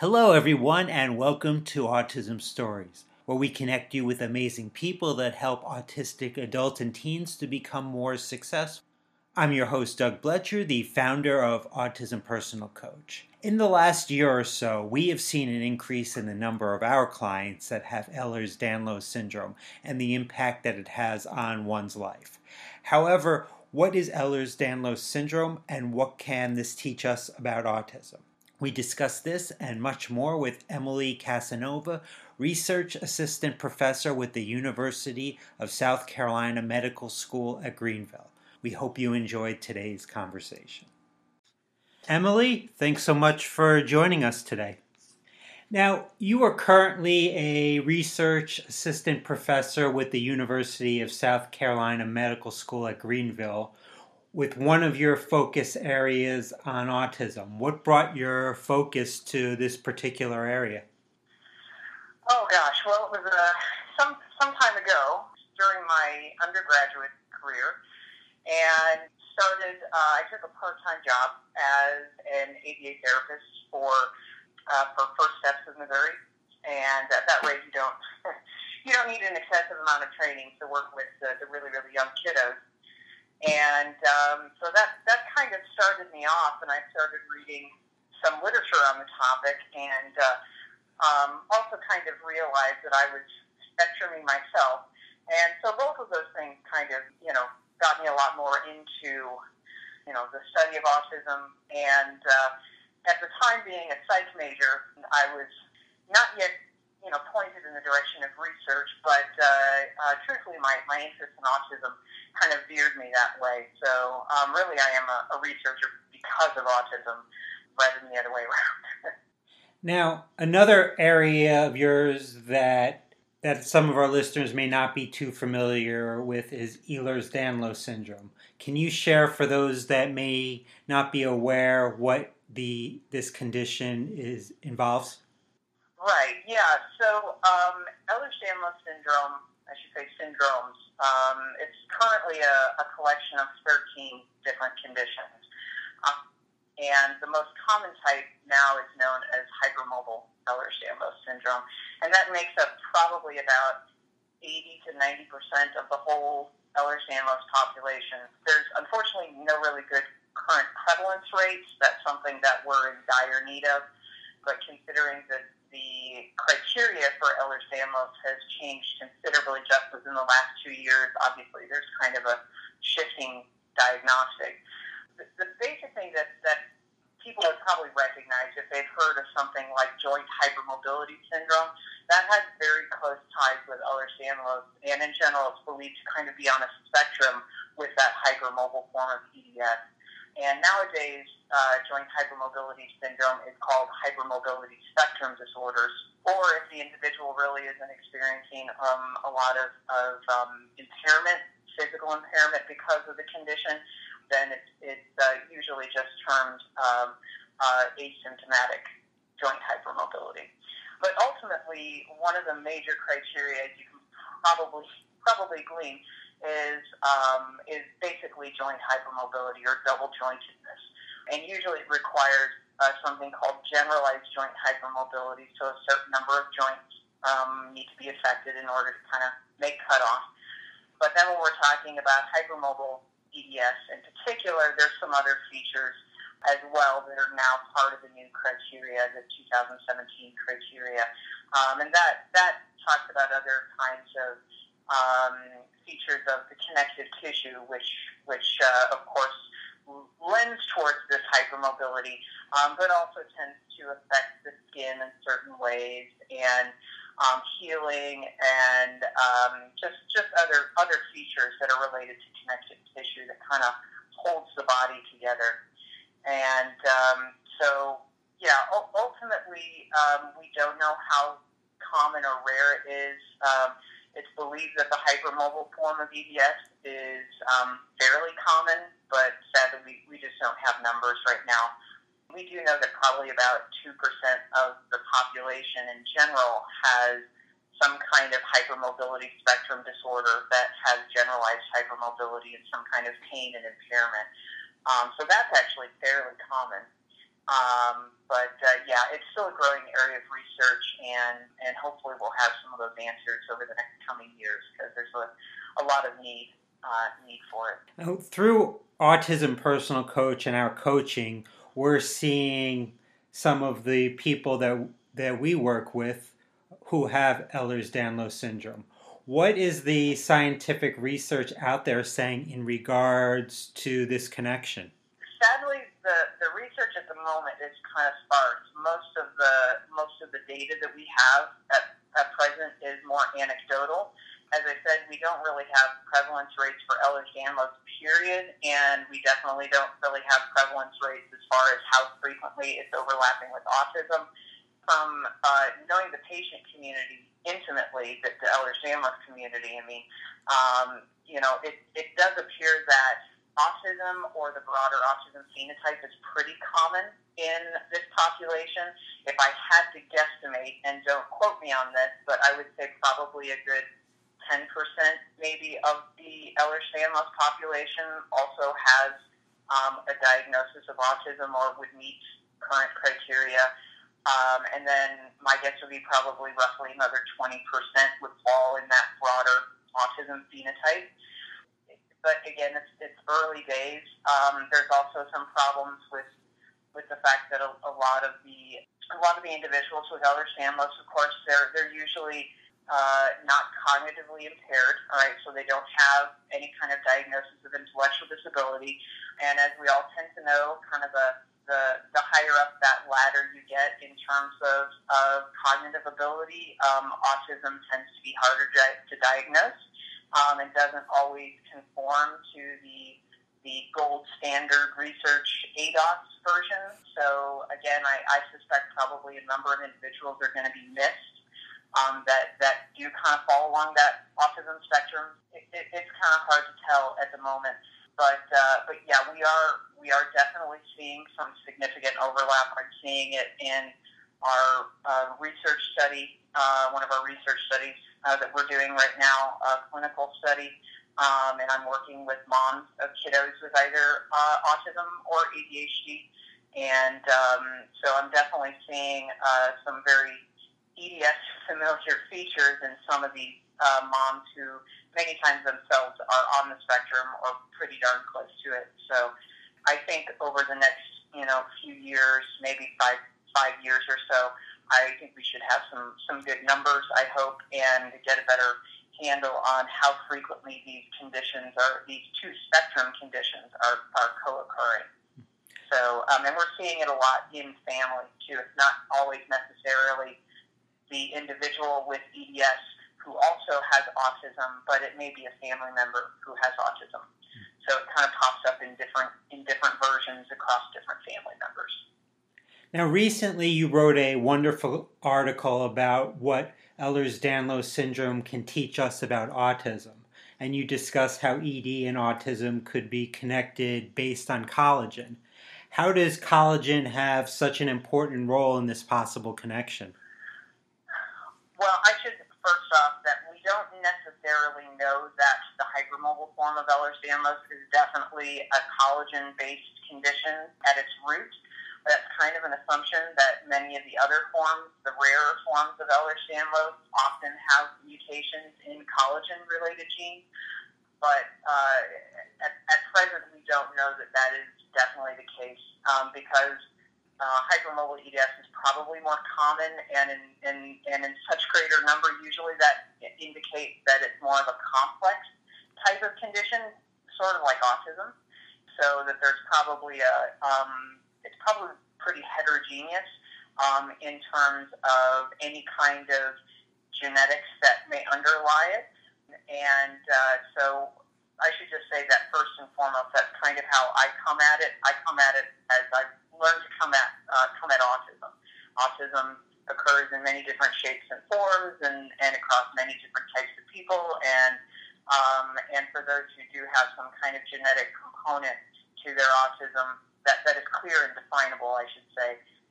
Hello, everyone, and welcome to Autism Stories, where we connect you with amazing people that help autistic adults and teens to become more successful. I'm your host, Doug Blecher, the founder of Autism Personal Coach. In the last year or so, we have seen an increase in the number of our clients that have Ehlers Danlos syndrome and the impact that it has on one's life. However, what is Ehlers Danlos syndrome and what can this teach us about autism? We discuss this and much more with Emily Casanova, Research Assistant Professor with the University of South Carolina Medical School at Greenville. We hope you enjoyed today's conversation. Emily, thanks so much for joining us today. Now, you are currently a research assistant professor with the University of South Carolina Medical School at Greenville, with one of your focus areas on autism. What brought your focus to this particular area? Oh gosh, well it was uh, some some time ago during my undergraduate career, and started. Uh, I took a part time job as an ABA therapist for uh, for First Steps of Missouri, and at that rate you don't you don't need an excessive amount of training to work with the, the really really young kiddos and um, so that that kind of started me off, and I started reading some literature on the topic, and uh, um, also kind of realized that I was spectruming myself, and so both of those things kind of you know got me a lot more into you know the study of autism, and uh, at the time being a psych major, I was not yet you know, pointed in the direction of research, but uh, uh, truthfully, my, my interest in autism kind of veered me that way. So um, really, I am a, a researcher because of autism rather than the other way around. now, another area of yours that that some of our listeners may not be too familiar with is Ehlers-Danlos syndrome. Can you share for those that may not be aware what the this condition is involves? Right. Yeah. So um, Ehlers-Danlos syndrome, I should say syndromes. Um, it's currently a, a collection of 13 different conditions, uh, and the most common type now is known as hypermobile Ehlers-Danlos syndrome, and that makes up probably about 80 to 90 percent of the whole Ehlers-Danlos population. There's unfortunately no really good current prevalence rates. That's something that we're in dire need of. But considering that the criteria for Ehlers-Danlos has changed considerably just within the last two years. Obviously, there's kind of a shifting diagnostic. The, the basic thing that, that people have probably recognized if they've heard of something like joint hypermobility syndrome, that has very close ties with Ehlers-Danlos, and in general, it's believed to kind of be on a spectrum with that hypermobile form of EDS. And nowadays, uh, joint hypermobility syndrome is called hypermobility spectrum disorders, or if the individual really isn't experiencing um, a lot of, of um, impairment, physical impairment because of the condition, then it's, it's uh, usually just termed um, uh, asymptomatic joint hypermobility. But ultimately, one of the major criteria, you can probably probably glean, is um, is basically joint hypermobility or double jointedness, and usually it requires uh, something called generalized joint hypermobility. So a certain number of joints um, need to be affected in order to kind of make cutoff. But then when we're talking about hypermobile EDS in particular, there's some other features as well that are now part of the new criteria, the 2017 criteria, um, and that that talks about other kinds of um, features of the connective tissue, which, which uh, of course, lends towards this hypermobility, um, but also tends to affect the skin in certain ways and um, healing and um, just just other other features that are related to connective tissue that kind of holds the body together. And um, so, yeah, ultimately, um, we don't know how common or rare it is. Um, it's believed that the hypermobile form of EDS is um, fairly common, but sadly, we, we just don't have numbers right now. We do know that probably about 2% of the population in general has some kind of hypermobility spectrum disorder that has generalized hypermobility and some kind of pain and impairment. Um, so that's actually fairly common. Um, but uh, yeah, it's still a growing area of research, and, and hopefully we'll have some of those answers over the next coming years because there's a, a lot of need uh, need for it. Now, through Autism Personal Coach and our coaching, we're seeing some of the people that that we work with who have Ehlers-Danlos syndrome. What is the scientific research out there saying in regards to this connection? Sadly, research at the moment is kind of sparse. Most of the most of the data that we have at, at present is more anecdotal. As I said, we don't really have prevalence rates for Ehlers-Danlos, period, and we definitely don't really have prevalence rates as far as how frequently it's overlapping with autism. From uh, knowing the patient community intimately, the, the Ehlers-Danlos community, I mean, um, you know, it, it does appear that autism or the broader autism phenotype is pretty common in this population. If I had to guesstimate, and don't quote me on this, but I would say probably a good 10% maybe of the Ehlers-Danlos population also has um, a diagnosis of autism or would meet current criteria. Um, and then my guess would be probably roughly another 20% would fall in that broader autism phenotype. But again, it's, it's early days. Um, there's also some problems with with the fact that a, a lot of the a lot of the individuals with Ehlers-Danlos, of course, they're they're usually uh, not cognitively impaired, all right, so they don't have any kind of diagnosis of intellectual disability. And as we all tend to know, kind of the, the, the higher up that ladder you get in terms of, of cognitive ability, um, autism tends to be harder to, to diagnose um, and doesn't always conform to the the gold standard research ADOS version. So again, I, I suspect probably a number of individuals are going to be missed um, that that do kind of fall along that autism spectrum. It, it, it's kind of hard to tell at the moment, but uh, but yeah, we are we are definitely seeing some significant overlap. I'm seeing it in our uh, research study, uh, one of our research studies uh, that we're doing right now, a clinical study. Um, and I'm working with moms of kiddos with either uh, autism or ADHD. And um, so I'm definitely seeing uh, some very EDS familiar features in some of these uh, moms who many times themselves are on the spectrum or pretty darn close to it. So I think over the next, you know, few years, maybe five five years or so, I think we should have some some good numbers. I hope and get a better handle on how frequently these conditions are these two spectrum conditions are are co-occurring. So, um, and we're seeing it a lot in family too. It's not always necessarily the individual with EDS who also has autism, but it may be a family member who has autism. So it kind of pops up in different in different versions across different family members. Now, recently you wrote a wonderful article about what Ehlers-Danlos syndrome can teach us about autism, and you discussed how ED and autism could be connected based on collagen. How does collagen have such an important role in this possible connection? Well, I should first off that we don't necessarily know that the hypermobile form of Ehlers-Danlos is definitely a collagen-based condition at its root. That's kind of an assumption that many of the other forms, the rarer forms of Ehlers-Danlos, often have mutations in collagen-related genes. But uh, at, at present, we don't know that that is definitely the case um, because uh, hypermobile EDS is probably more common and in, in, and in such greater number, usually that indicates that it's more of a complex type of condition, sort of like autism. So that there's probably a, um, it's probably pretty heterogeneous um, in terms of any kind of genetics that may underlie it. And uh, so I should just say that first and foremost, that's kind of how I come at it. I come at it as I've learn to come at uh, come at autism. Autism occurs in many different shapes and forms, and, and across many different types of people. And um, and for those who do have some kind of genetic component to their autism that, that is clear and definable, I should say,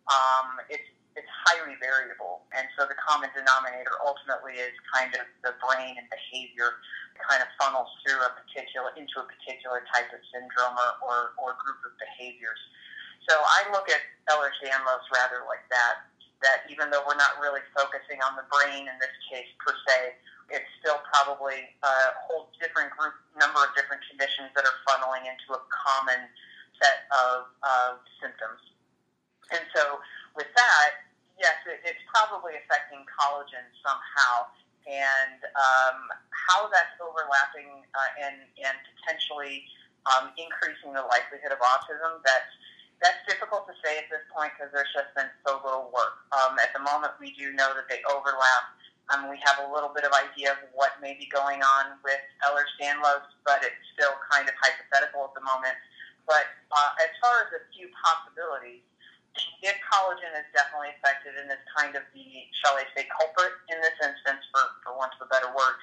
um, it's it's highly variable. And so the common denominator ultimately is kind of the brain and behavior kind of funnels through a particular into a particular type of syndrome or, or, or group of behaviors. So I look at Ehlers-Danlos rather like that, that even though we're not really focusing on the brain in this case per se, it still probably uh, holds different group number of different conditions that are funneling into a common set of, of symptoms. And so with that, yes, it, it's probably affecting collagen somehow. And um, how that's overlapping uh, and, and potentially um, increasing the likelihood of autism, that's that's difficult to say at this point because there's just been so little work. Um, at the moment, we do know that they overlap um, we have a little bit of idea of what may be going on with Ehlers-Danlos, but it's still kind of hypothetical at the moment. But uh, as far as a few possibilities, if collagen is definitely affected and is kind of the, shall I say, culprit in this instance, for, for want of a better word,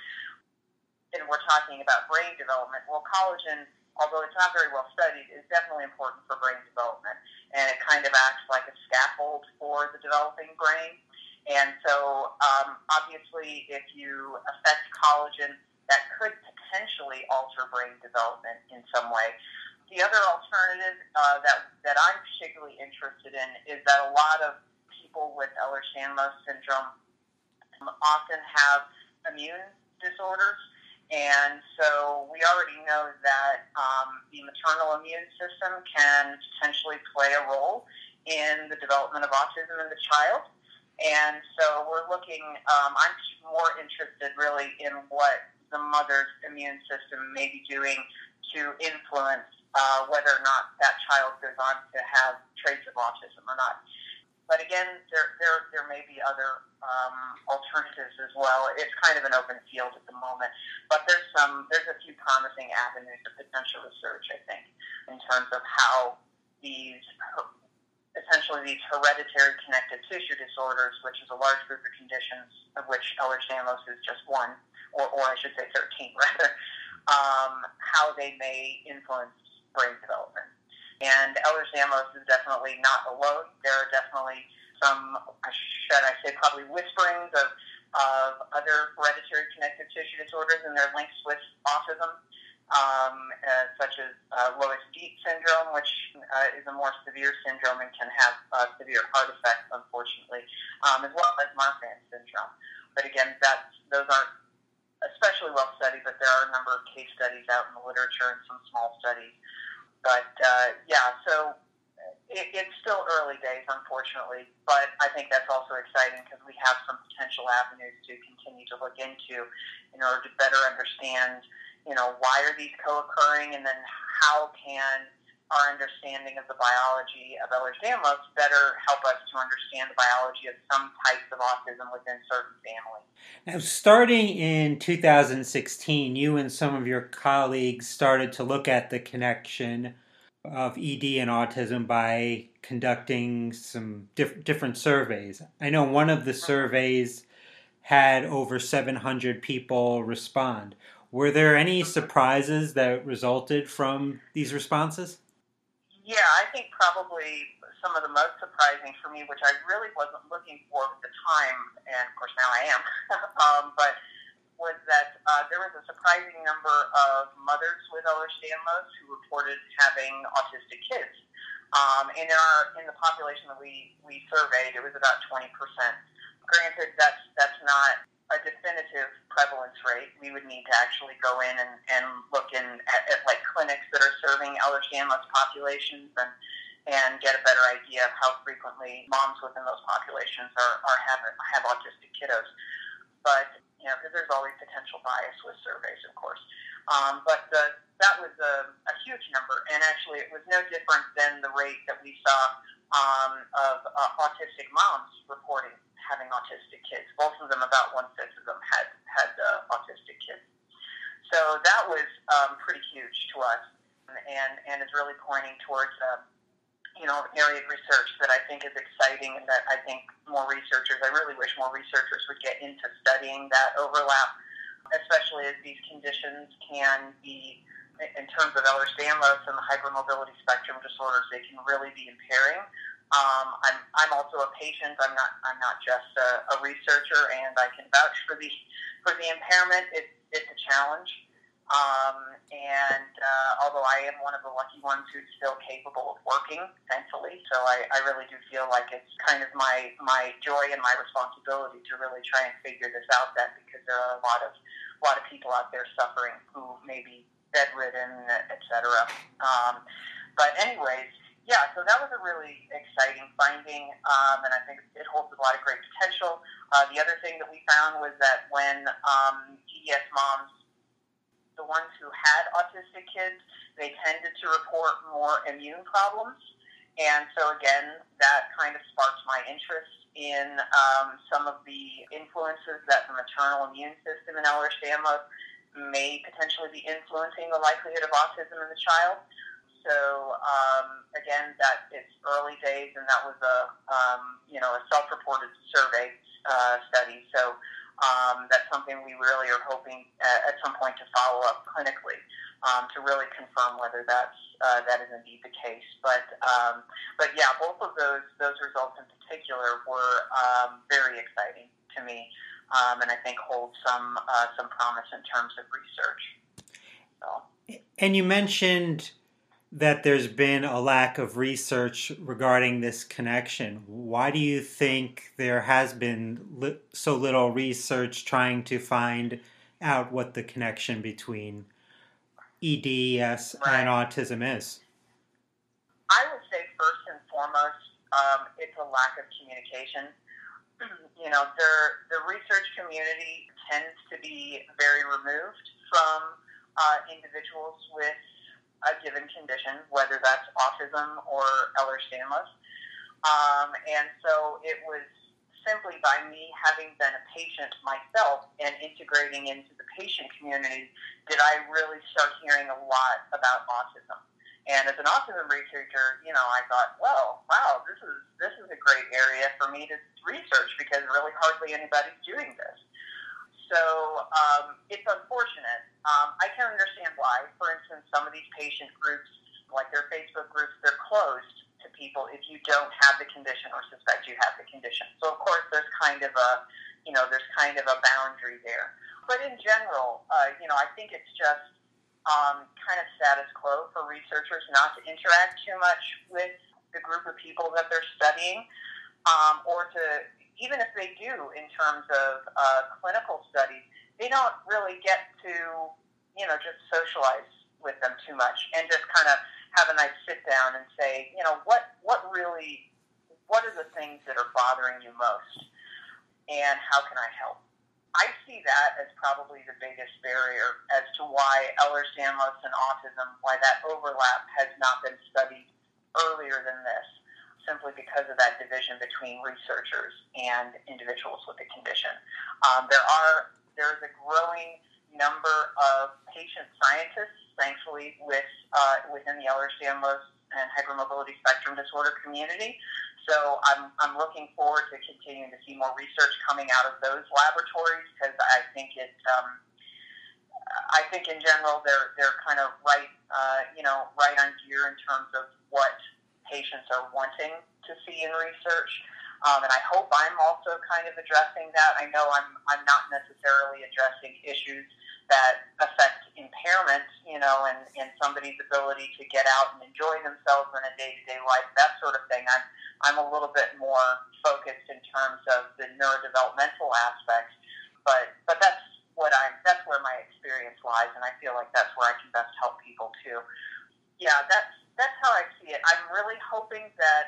and we're talking about brain development, well, collagen, although it's not very well studied, is definitely important for brain development. And it kind of acts like a scaffold for the developing brain. And so, um, obviously, if you affect collagen, that could potentially alter brain development in some way. The other alternative uh, that that I'm particularly interested in is that a lot of people with Ehlers-Danlos syndrome often have immune disorders, and so we already know that um, the maternal immune system can potentially play a role in the development of autism in the child. And so we're looking, um, I'm more interested really in what the mother's immune system may be doing to influence uh, whether or not that child goes on to have traits of autism or not. But again, there, there, there may be other um, alternatives as well. It's kind of an open field at the moment, but there's some there's a few promising avenues of potential research, I think, in terms of how these essentially these hereditary connective tissue disorders, which is a large group of conditions, of which Ehlers-Danlos is just one, or, or I should say 13 rather, um, how they may influence brain development. And Ehlers-Danlos is definitely not alone. There are definitely some, should I say, probably whisperings of, of other hereditary connective tissue disorders and their links with autism um, uh, such as uh, Loeys-Dietz syndrome, which uh, is a more severe syndrome and can have uh, severe heart effects, unfortunately, um, as well as Marfan syndrome. But again, that's, those aren't especially well studied, but there are a number of case studies out in the literature and some small studies. But uh, yeah, so it, it's still early days, unfortunately, but I think that's also exciting because we have some potential avenues to continue to look into in order to better understand you know, why are these co-occurring, and then how can our understanding of the biology of Ehlers-Danlos better help us to understand the biology of some types of autism within certain families. Now, starting in 2016, you and some of your colleagues started to look at the connection of ED and autism by conducting some diff- different surveys. I know one of the mm-hmm. surveys had over 700 people respond. Were there any surprises that resulted from these responses? Yeah, I think probably some of the most surprising for me, which I really wasn't looking for at the time, and of course now I am, um, but was that uh, there was a surprising number of mothers with Ehlers-Danlos who reported having autistic kids. Um, in our in the population that we, we surveyed, it was about 20%. Granted, that's that's not a definitive prevalence rate, we would need to actually go in and, and look in at, at like clinics that are serving Ehlers-Danlos populations and and get a better idea of how frequently moms within those populations are, are have, have autistic kiddos. But, you know, because there's always potential bias with surveys, of course. Um, but the, that was a, a huge number, and actually it was no different than the rate that we saw um, of uh, autistic moms reporting having autistic kids. Both of them, about one fifth of them, had had uh, autistic kids. So that was um, pretty huge to us, and and is really pointing towards uh, you know area of research that I think is exciting, and that I think more researchers. I really wish more researchers would get into studying that overlap, especially as these conditions can be in terms of Ehlers-Danlos and the hypermobility spectrum disorders, they can really be impairing um, I'm, I'm also a patient. I'm not I'm not just a, a researcher, and I can vouch for the for the impairment. It, it's a challenge, Um, and uh, although I am one of the lucky ones who's still capable of working, thankfully, so I, I really do feel like it's kind of my my joy and my responsibility to really try and figure this out. Then, because there are a lot of a lot of people out there suffering who may be bedridden, etc. Um, but anyways, yeah, so that was a really exciting finding, um, and I think it holds a lot of great potential. Uh, the other thing that we found was that when um, EDS moms the ones who had autistic kids, they tended to report more immune problems. And so, again, that kind of sparked my interest in um, some of the influences that the maternal immune system in Ehlers-Danlos may potentially be influencing the likelihood of autism in the child. So um, again, that it's early days, and that was a um, you know a self-reported survey uh, study. So um, that's something we really are hoping at, at some point to follow up clinically um, to really confirm whether that's uh, that is indeed the case. But um, but yeah, both of those those results in particular were um, very exciting to me, um, and I think hold some uh, some promise in terms of research. So. And you mentioned that there's been a lack of research regarding this connection. Why do you think there has been li- so little research trying to find out what the connection between EDS right. and autism is? I would say first and foremost, um, it's a lack of communication. you know, the research community tends to be very removed from uh, individuals with a given condition, whether that's autism or Ehlers-Danlos. Um, and so it was simply by me having been a patient myself and integrating into the patient community did I really start hearing a lot about autism. And as an autism researcher, you know, I thought, well, wow, this is this is a great area for me to research because really hardly anybody's doing this. So um, it's unfortunate. Um, I can understand why. For instance, some of these patient groups, like their Facebook groups, they're closed to people if you don't have the condition or suspect you have the condition. So of course, there's kind of a, you know, there's kind of a boundary there. But in general, uh, you know, I think it's just um, kind of status quo for researchers not to interact too much with the group of people that they're studying, um, or to even if they do in terms of uh, clinical studies, they don't really get to, you know, just socialize with them too much and just kind of have a nice sit down and say, you know, what, what really, what are the things that are bothering you most and how can I help? I see that as probably the biggest barrier as to why Ehlers-Danlos and autism, why that overlap has not been studied earlier than this simply because of that division between researchers and individuals with the condition. Um, there are there is a growing number of patient scientists, thankfully, with uh, within the Ehlers-Danlos and hypermobility spectrum disorder community. So I'm, I'm looking forward to continuing to see more research coming out of those laboratories because I think it. Um, I think in general they're they're kind of right, uh, you know, right on gear in terms of what patients are wanting to see in research. Um, and I hope I'm also kind of addressing that. I know I'm, I'm not necessarily addressing issues that affect impairment, you know, and, and somebody's ability to get out and enjoy themselves in a day-to-day life, that sort of thing. I'm, I'm a little bit more focused in terms of the neurodevelopmental aspects, but, but that's what I'm, that's where my experience lies, and I feel like that's where I can best help people too. Yeah, that's, that's how I see it. I'm really hoping that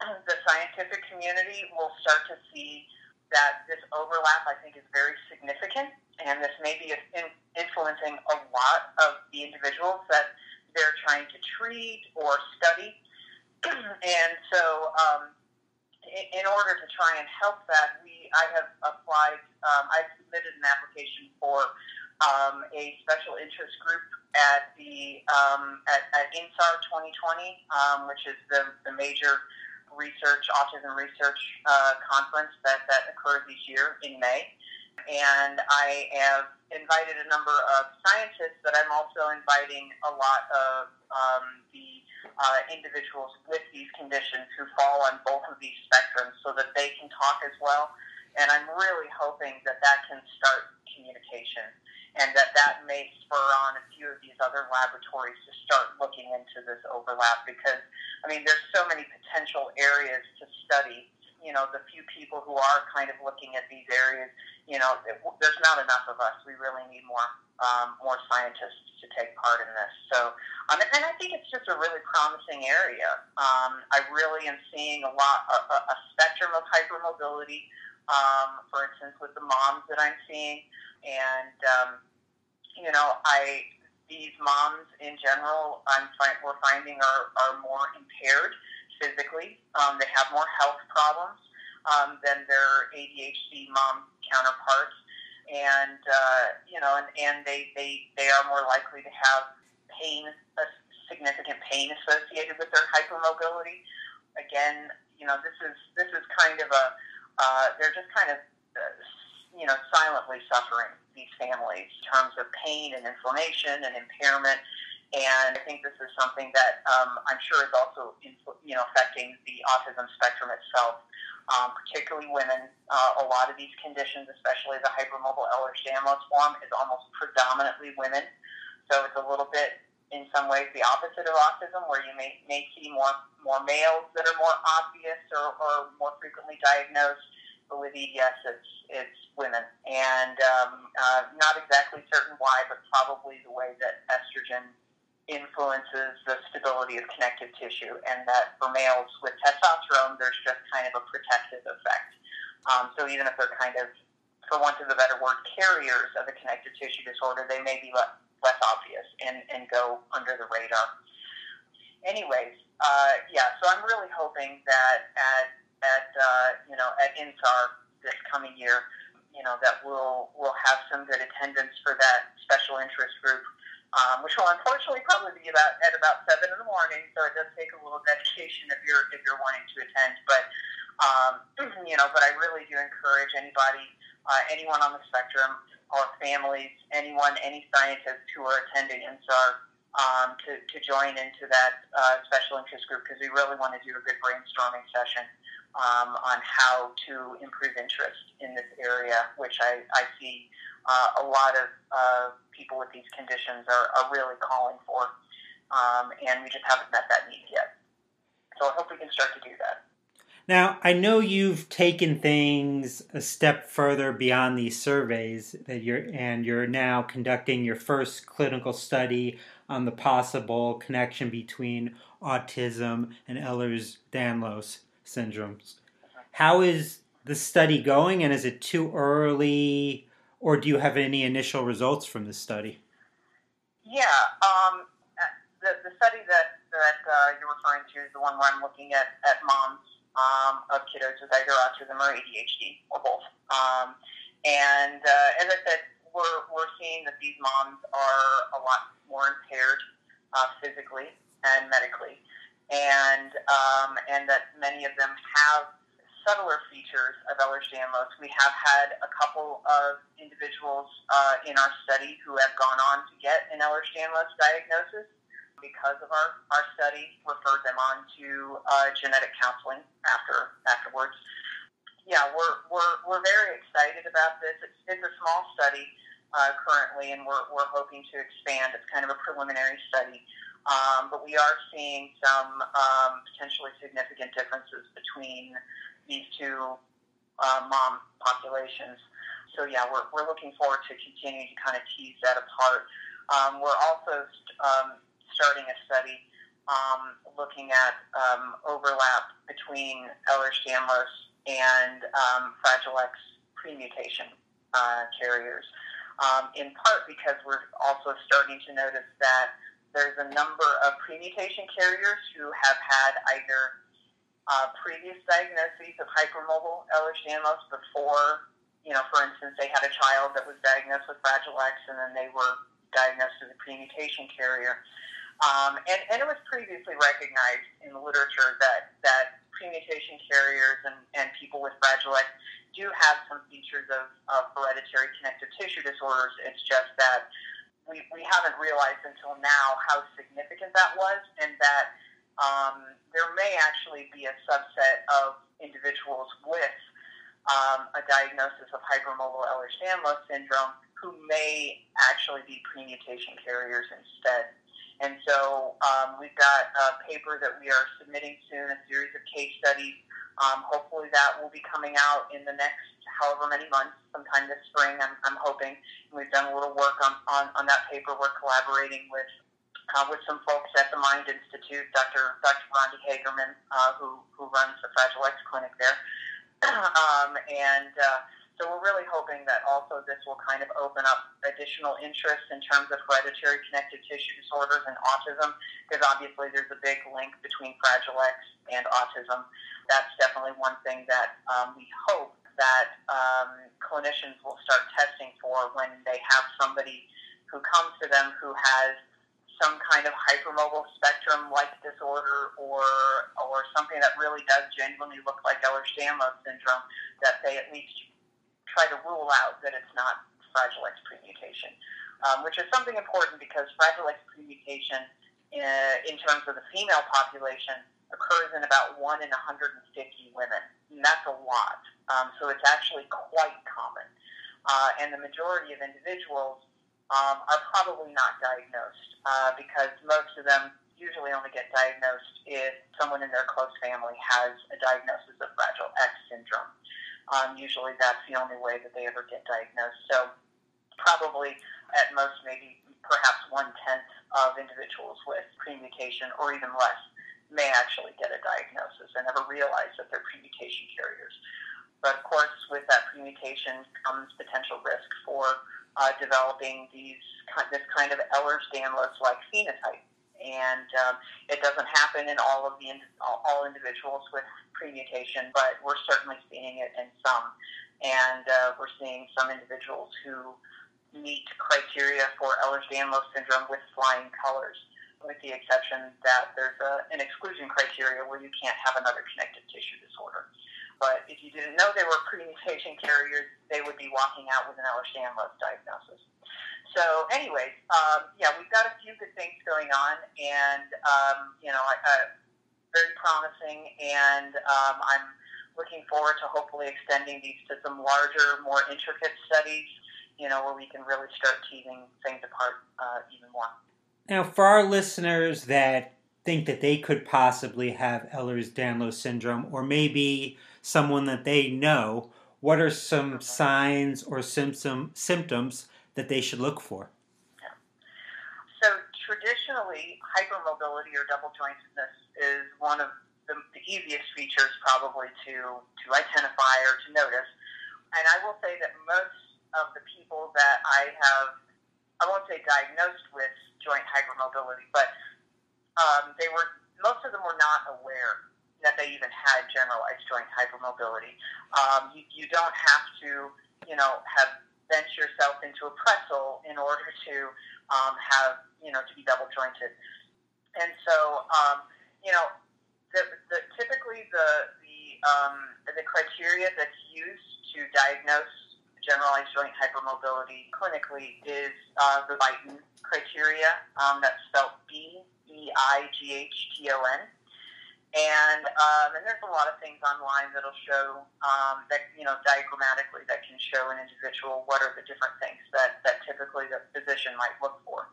the scientific community will start to see that this overlap, I think, is very significant, and this may be influencing a lot of the individuals that they're trying to treat or study. and so, um, in, in order to try and help that, we I have applied. Um, I've submitted an application for um, a special interest group at the um, at, at INSAR 2020, um, which is the, the major research autism research uh, conference that, that occurs each year in May. And I have invited a number of scientists, but I'm also inviting a lot of um, the uh, individuals with these conditions who fall on both of these spectrums so that they can talk as well. And I'm really hoping that that can start communication and that that may spur on a few of these other laboratories to start looking into this overlap because, I mean, there's so many potential areas to study. You know, the few people who are kind of looking at these areas, you know, there's not enough of us. We really need more um, more scientists to take part in this. So, um, and I think it's just a really promising area. Um, I really am seeing a lot a, a spectrum of hypermobility um, for instance, with the moms that I'm seeing. And, um, you know, I these moms in general, I'm find, we're finding are, are more impaired physically. Um, they have more health problems um, than their ADHD mom counterparts. And, uh, you know, and, and they, they, they are more likely to have pain, a significant pain associated with their hypermobility. Again, you know, this is, this is kind of a, uh, they're just kind of, uh, you know, silently suffering these families in terms of pain and inflammation and impairment. And I think this is something that um, I'm sure is also, you know, affecting the autism spectrum itself, um, particularly women. Uh, a lot of these conditions, especially the hypermobile Ehlers-Danlos form, is almost predominantly women. So it's a little bit, in some ways, the opposite of autism, where you may, may see more more males that are more obvious or, or more frequently diagnosed. But with EDS, it's it's women, and um, uh, not exactly certain why, but probably the way that estrogen influences the stability of connective tissue, and that for males with testosterone, there's just kind of a protective effect. Um, so even if they're kind of, for want of a better word, carriers of a connective tissue disorder, they may be less, less obvious and, and go under the radar. Anyways, uh, yeah, so I'm really hoping that at at uh, you know at INSAR this coming year, you know that we'll we'll have some good attendance for that special interest group, um, which will unfortunately probably be about at about seven in the morning. So it does take a little dedication if you're if you're wanting to attend. But um, you know, but I really do encourage anybody, uh, anyone on the spectrum, or families, anyone, any scientists who are attending INSAR um, to, to join into that uh, special interest group because we really want to do a good brainstorming session um, on how to improve interest in this area, which I, I see uh, a lot of uh, people with these conditions are, are really calling for. Um, and we just haven't met that need yet. So I hope we can start to do that. Now, I know you've taken things a step further beyond these surveys that you're and you're now conducting your first clinical study on the possible connection between autism and Ehlers-Danlos syndromes. How is the study going and is it too early or do you have any initial results from this study? Yeah, um, the, the study that, that uh, you're referring to is the one where I'm looking at, at moms um, of kiddos with either autism or ADHD or both. Um, and uh, as I said, we're, we're seeing that these moms are a lot more impaired uh, physically and medically, and um, and that many of them have subtler features of Ehlers-Danlos. We have had a couple of individuals uh, in our study who have gone on to get an Ehlers-Danlos diagnosis because of our, our study, referred them on to uh, genetic counseling after afterwards. Yeah, we're, we're, we're very excited about this. It's, it's a small study uh, currently, and we're, we're hoping to expand. It's kind of a preliminary study. Um, but we are seeing some um, potentially significant differences between these two uh, mom populations. So yeah, we're, we're looking forward to continuing to kind of tease that apart. Um, we're also um, starting a study um, looking at um, overlap between Ehlers-Danlos and um, Fragile X premutation uh, carriers, um, in part because we're also starting to notice that there's a number of premutation carriers who have had either uh, previous diagnoses of hypermobile Ehlers-Danlos before, you know, for instance, they had a child that was diagnosed with Fragile X and then they were diagnosed as a premutation carrier. Um, and, and it was previously recognized in the literature that, that premutation carriers and, and people with Fragile X do have some features of, of hereditary connective tissue disorders. It's just that we, we haven't realized until now how significant that was and that um, there may actually be a subset of individuals with um, a diagnosis of hypermobile Ehlers-Danlos syndrome who may actually be premutation carriers instead. And so um, we've got a paper that we are submitting soon, a series of case studies. Um, hopefully that will be coming out in the next however many months, sometime this spring, I'm, I'm hoping. We've done a little work on, on, on that paper. We're collaborating with uh, with some folks at the Mind Institute, Dr. Dr. Randi Hagerman, uh, who, who runs the Fragile X clinic there. um, and uh, so we're really hoping that also this will kind of open up additional interest in terms of hereditary connective tissue disorders and autism, because obviously there's a big link between Fragile X and autism. That's definitely one thing that um, we hope that um, clinicians will start testing for when they have somebody who comes to them who has some kind of hypermobile spectrum like disorder or or something that really does genuinely look like Ehlers-Danlos syndrome, that they at least try to rule out that it's not Fragile X premutation, um, which is something important because Fragile X premutation, uh, in terms of the female population, occurs in about 1 in 150 women. And that's a lot. Um, so it's actually quite common. Uh, and the majority of individuals um, are probably not diagnosed uh, because most of them usually only get diagnosed if someone in their close family has a diagnosis of Fragile X syndrome. Um, usually that's the only way that they ever get diagnosed. So probably at most maybe perhaps one tenth of individuals with premutation or even less may actually get a diagnosis and never realize that they're premutation carriers. But of course, with that premutation comes potential risk for uh, developing these this kind of Ehlers-Danlos-like phenotype and um, it doesn't happen in all of the all individuals with premutation, but we're certainly seeing it in some, and uh, we're seeing some individuals who meet criteria for Ehlers-Danlos syndrome with flying colors, with the exception that there's a, an exclusion criteria where you can't have another connective tissue disorder. But if you didn't know they were premutation carriers, they would be walking out with an Ehlers-Danlos diagnosis. So, anyways, um, yeah, we've got a few good things going on, and um, you know, uh, very promising, and um, I'm looking forward to hopefully extending these to some larger, more intricate studies. You know, where we can really start teasing things apart uh, even more. Now, for our listeners that think that they could possibly have Ehlers-Danlos syndrome, or maybe someone that they know, what are some mm-hmm. signs or symptom, symptoms that they should look for? Traditionally, hypermobility or double jointedness is one of the, the easiest features probably to, to identify or to notice. And I will say that most of the people that I have, I won't say diagnosed with joint hypermobility, but um, they were, most of them were not aware that they even had generalized joint hypermobility. Um, you, you don't have to, you know, have bench yourself into a pretzel in order to um, have, you know, to be double jointed. And so, um, you know, the, the, typically the, the, um, the criteria that's used to diagnose generalized joint hypermobility clinically is uh, the Beighton criteria. Um, that's spelled B E I G H T O N. And um, and there's a lot of things online that'll show um, that you know diagrammatically that can show an individual what are the different things that that typically the physician might look for.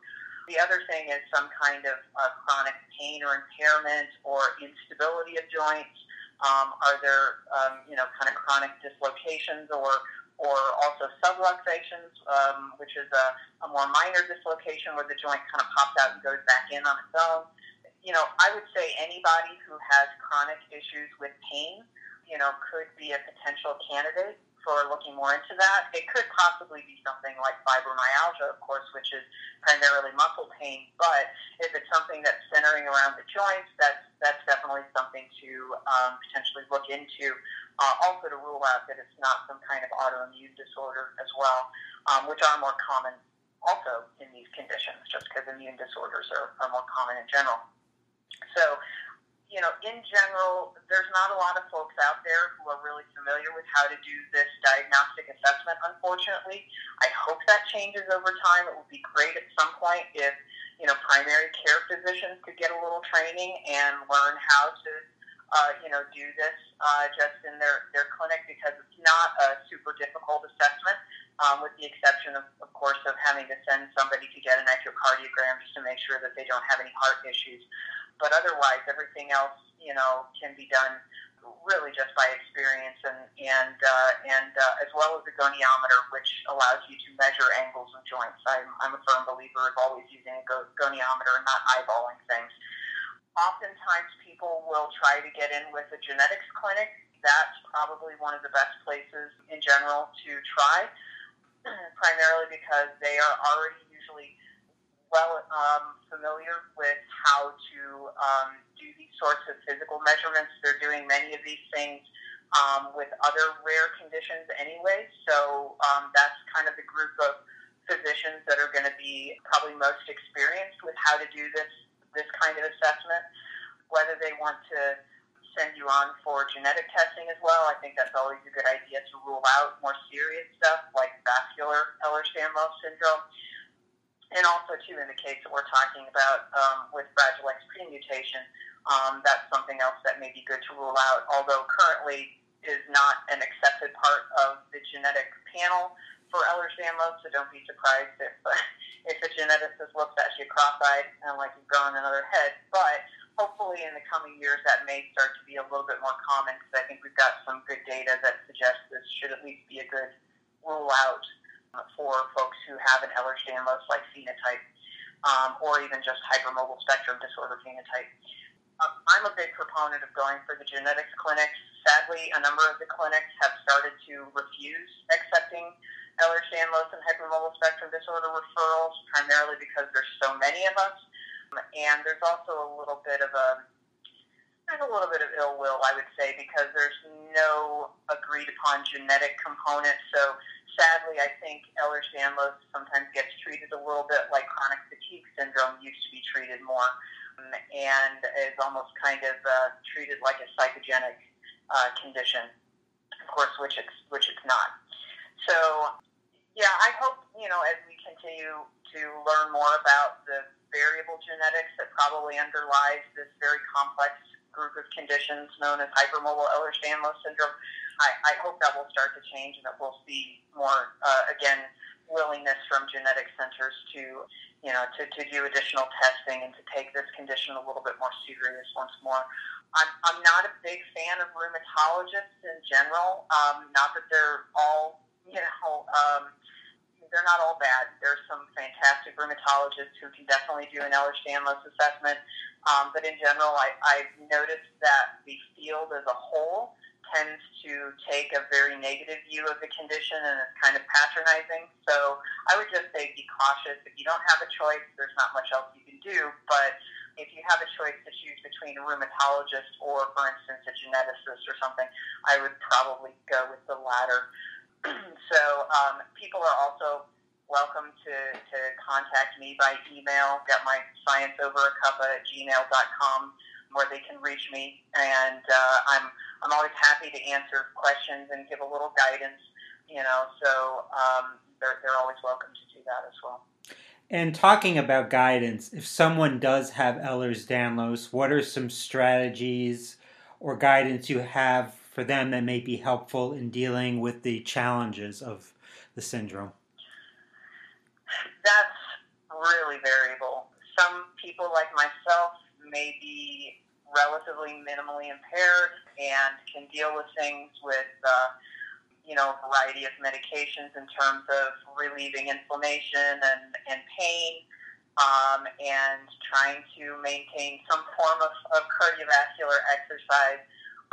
The other thing is some kind of uh, chronic pain or impairment or instability of joints. Um, are there um, you know kind of chronic dislocations or or also subluxations, um, which is a, a more minor dislocation where the joint kind of pops out and goes back in on its own you know, I would say anybody who has chronic issues with pain, you know, could be a potential candidate for looking more into that. It could possibly be something like fibromyalgia, of course, which is primarily muscle pain. But if it's something that's centering around the joints, that's that's definitely something to um, potentially look into. Uh, also, to rule out that it's not some kind of autoimmune disorder as well, um, which are more common also in these conditions, just because immune disorders are, are more common in general. So, you know, in general, there's not a lot of folks out there who are really familiar with how to do this diagnostic assessment, unfortunately. I hope that changes over time. It would be great at some point if, you know, primary care physicians could get a little training and learn how to, uh, you know, do this uh, just in their, their clinic because it's not a super difficult assessment. um, with the exception of, of course, of having to send somebody to get an echocardiogram just to make sure that they don't have any heart issues. But otherwise, everything else, you know, can be done really just by experience and and uh, and uh, as well as the goniometer, which allows you to measure angles of joints. I'm, I'm a firm believer of always using a goniometer and not eyeballing things. Oftentimes, people will try to get in with a genetics clinic. That's probably one of the best places in general to try primarily because they are already usually well um, familiar with how to um, do these sorts of physical measurements. They're doing many of these things um, with other rare conditions anyway. So um, that's kind of the group of physicians that are going to be probably most experienced with how to do this this kind of assessment. Whether they want to send you on for genetic testing as well. I think that's always a good idea to rule out more serious stuff like vascular Ehlers-Danlos syndrome. And also, too, in the case that we're talking about um, with Fragile X mutation, um, that's something else that may be good to rule out, although currently is not an accepted part of the genetic panel for Ehlers-Danlos, so don't be surprised if, if a geneticist looks at you cross-eyed and like you've grown another head. But hopefully in the coming years that may start to be a little bit more common because I think we've got some good data that suggests this should at least be a good rule out for folks who have an Ehlers-Danlos like phenotype um, or even just hypermobile spectrum disorder phenotype. Uh, I'm a big proponent of going for the genetics clinics. Sadly, a number of the clinics have started to refuse accepting Ehlers-Danlos and hypermobile spectrum disorder referrals, primarily because there's so many of us and there's also a little bit of a there's a little bit of ill will, I would say, because there's no agreed upon genetic component. So sadly, I think Ehlers-Danlos sometimes gets treated a little bit like chronic fatigue syndrome used to be treated more, um, and is almost kind of uh, treated like a psychogenic uh, condition. Of course, which it's which it's not. So yeah, I hope you know as we continue to learn more about the variable genetics that probably underlies this very complex group of conditions known as hypermobile Ehlers-Danlos syndrome. I, I hope that will start to change and that we'll see more, uh, again, willingness from genetic centers to, you know, to, to do additional testing and to take this condition a little bit more serious once more. I'm, I'm not a big fan of rheumatologists in general. Um, not that they're all, you know, um, they're not all bad. There's some fantastic rheumatologists who can definitely do an Ehlers-Danlos assessment. Um, but in general, I, I've noticed that the field as a whole tends to take a very negative view of the condition and is kind of patronizing. So I would just say be cautious. If you don't have a choice, there's not much else you can do. But if you have a choice to choose between a rheumatologist or, for instance, a geneticist or something, I would probably go with the latter. so um, people are also welcome to, to contact me by email. Got my science over a cup at gmail.com where they can reach me. And uh, I'm, I'm always happy to answer questions and give a little guidance, you know, so um, they're, they're always welcome to do that as well. And talking about guidance, if someone does have Ehlers-Danlos, what are some strategies or guidance you have for them that may be helpful in dealing with the challenges of the syndrome? That's really variable. Some people, like myself, may be relatively minimally impaired and can deal with things with, uh, you know, a variety of medications in terms of relieving inflammation and, and pain um, and trying to maintain some form of, of cardiovascular exercise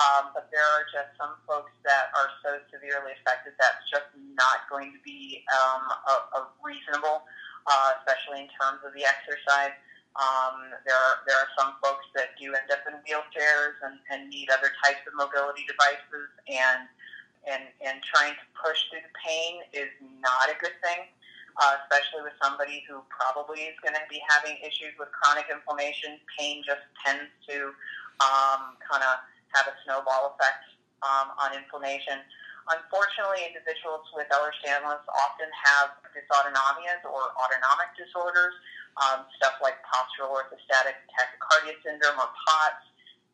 um, but there are just some folks that are so severely affected that's just not going to be um, a, a reasonable, uh, especially in terms of the exercise. Um, there are there are some folks that do end up in wheelchairs and, and need other types of mobility devices, and and and trying to push through the pain is not a good thing, uh, especially with somebody who probably is going to be having issues with chronic inflammation. Pain just tends to um, kind of have a snowball effect um, on inflammation. Unfortunately, individuals with Ehlers-Danlos often have dysautonomias or autonomic disorders, um, stuff like postural orthostatic tachycardia syndrome or POTS,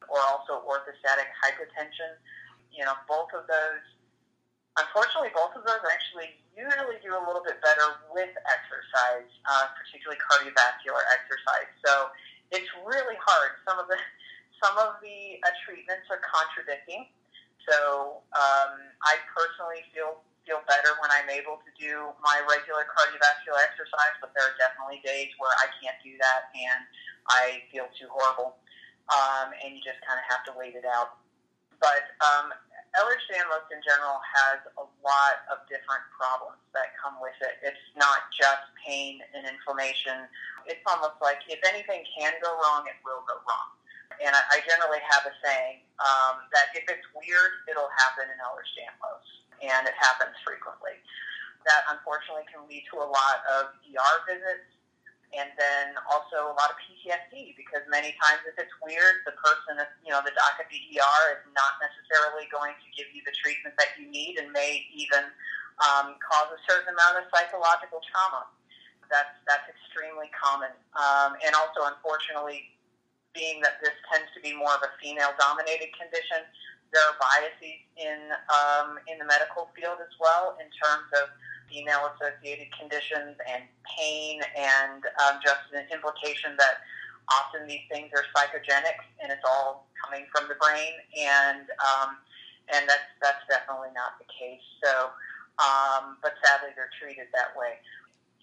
or also orthostatic hypotension. You know, both of those, unfortunately, both of those actually usually do a little bit better with exercise, uh, particularly cardiovascular exercise. So it's really hard. Some of the some of the uh, treatments are contradicting. So um, I personally feel feel better when I'm able to do my regular cardiovascular exercise, but there are definitely days where I can't do that and I feel too horrible. Um, and you just kind of have to wait it out. But um, Ehlers-Danlos in general has a lot of different problems that come with it. It's not just pain and inflammation. It's almost like if anything can go wrong, it will go wrong. And I, I generally have a saying um, that if it's weird, it'll happen in Ehlers-Danlos and it happens frequently. That unfortunately can lead to a lot of ER visits and then also a lot of PTSD because many times if it's weird, the person, you know, the doc at the ER is not necessarily going to give you the treatment that you need and may even um, cause a certain amount of psychological trauma. That's that's extremely common, um, and also unfortunately, being that this tends to be more of a female-dominated condition, there are biases in um, in the medical field as well in terms of female associated conditions and pain and um, just an implication that often these things are psychogenic and it's all coming from the brain and um, and that's that's definitely not the case. So um, but sadly they're treated that way.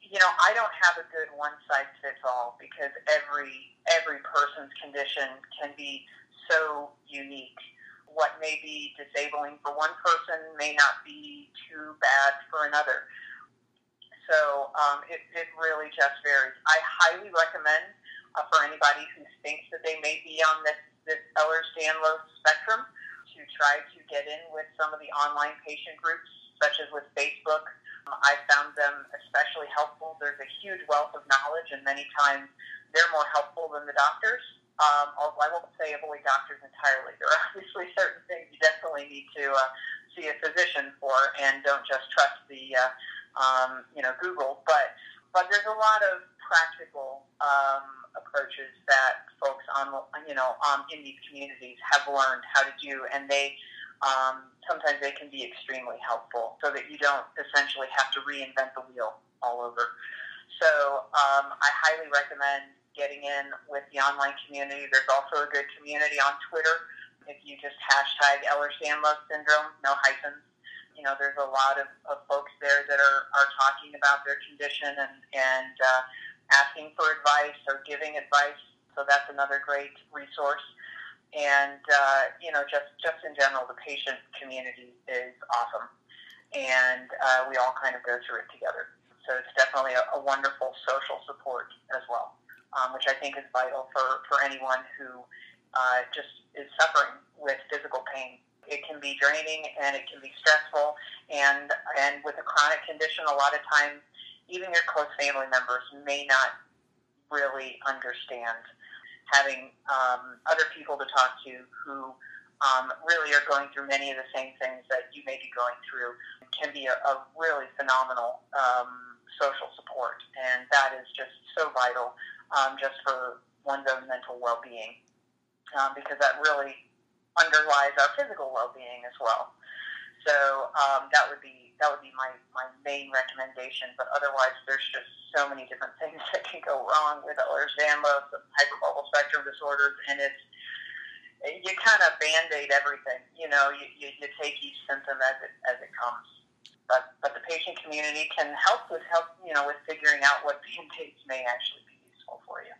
You know I don't have a good one size fits all because every every person's condition can be so unique what may be disabling for one person may not be too bad for another. So um, it, it really just varies. I highly recommend uh, for anybody who thinks that they may be on this, this Ehlers-Danlos spectrum to try to get in with some of the online patient groups, such as with Facebook. Um, I found them especially helpful. There's a huge wealth of knowledge, and many times they're more helpful than the doctors. Um, although I won't say avoid doctors entirely. There are obviously certain things you definitely need to uh, see a physician for, and don't just trust the uh, um, you know Google. But but there's a lot of practical um, approaches that folks on you know um, in these communities have learned how to do, and they um, sometimes they can be extremely helpful, so that you don't essentially have to reinvent the wheel all over. So um, I highly recommend getting in with the online community. There's also a good community on Twitter. If you just hashtag Ehlers-Danlos syndrome, no hyphens, you know, there's a lot of, of folks there that are, are talking about their condition and, and uh, asking for advice or giving advice. So that's another great resource. And, uh, you know, just, just in general, the patient community is awesome. And uh, we all kind of go through it together. So it's definitely a, a wonderful social support as well um, which I think is vital for, for anyone who uh, just is suffering with physical pain. It can be draining and it can be stressful, and and with a chronic condition, a lot of times even your close family members may not really understand. Having um, other people to talk to who um, really are going through many of the same things that you may be going through can be a, a really phenomenal um, social support, and that is just so vital um, just for one's own mental well-being, um, because that really underlies our physical well-being as well. So um, that would be that would be my, my main recommendation. But otherwise, there's just so many different things that can go wrong with Ehlers-Danlos and hypermobile spectrum disorders, and it's you kind of band-aid everything. You know, you, you, you take each symptom as it as it comes. But but the patient community can help with help you know with figuring out what band-aids may actually be for you.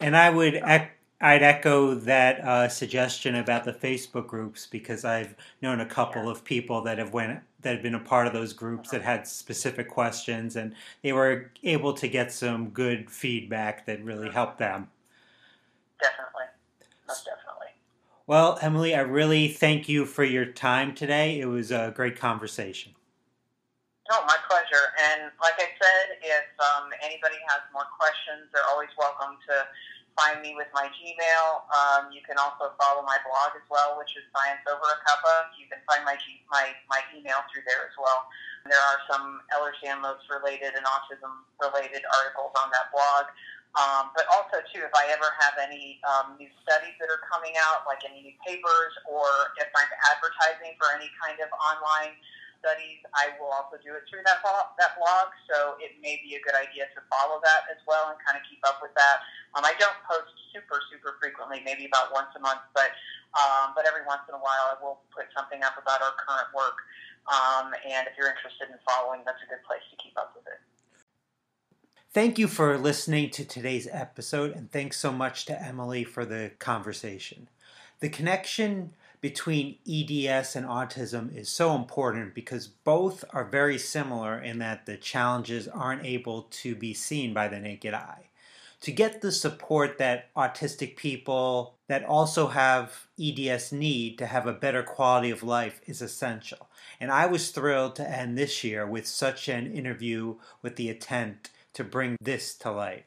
And I would ec- I'd echo that uh, suggestion about the Facebook groups because I've known a couple yeah. of people that have went that have been a part of those groups uh-huh. that had specific questions and they were able to get some good feedback that really mm-hmm. helped them. Definitely. Most definitely. Well, Emily, I really thank you for your time today. It was a great conversation. No, my pleasure. And like I said, if um, anybody has more questions, they're always welcome to find me with my Gmail. Um, you can also follow my blog as well, which is Science Over a Cuppa. You can find my G- my my email through there as well. There are some Ehlers-Danlos related and autism related articles on that blog. Um, but also too, if I ever have any um, new studies that are coming out, like any new papers, or if I'm advertising for any kind of online studies, I will also do it through that blog, that blog. So it may be a good idea to follow that as well and kind of keep up with that. Um, I don't post super super frequently, maybe about once a month, but um, but every once in a while I will put something up about our current work. Um, and if you're interested in following, that's a good place to keep up with it. Thank you for listening to today's episode, and thanks so much to Emily for the conversation. The connection between EDS and autism is so important because both are very similar in that the challenges aren't able to be seen by the naked eye. To get the support that autistic people that also have EDS need to have a better quality of life is essential. And I was thrilled to end this year with such an interview with the intent to bring this to light.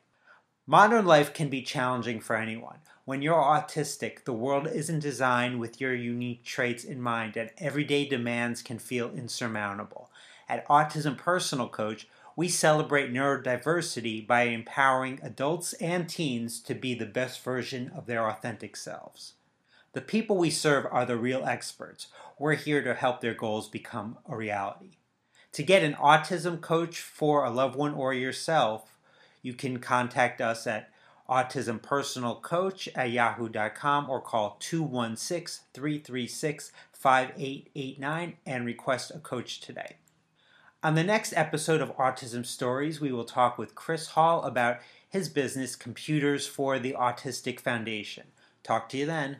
Modern life can be challenging for anyone. When you're autistic, the world isn't designed with your unique traits in mind, and everyday demands can feel insurmountable. At Autism Personal Coach, we celebrate neurodiversity by empowering adults and teens to be the best version of their authentic selves. The people we serve are the real experts. We're here to help their goals become a reality. To get an autism coach for a loved one or yourself, you can contact us at autismpersonalcoach at yahoo.com or call 216 336 5889 and request a coach today. On the next episode of Autism Stories, we will talk with Chris Hall about his business, Computers for the Autistic Foundation. Talk to you then.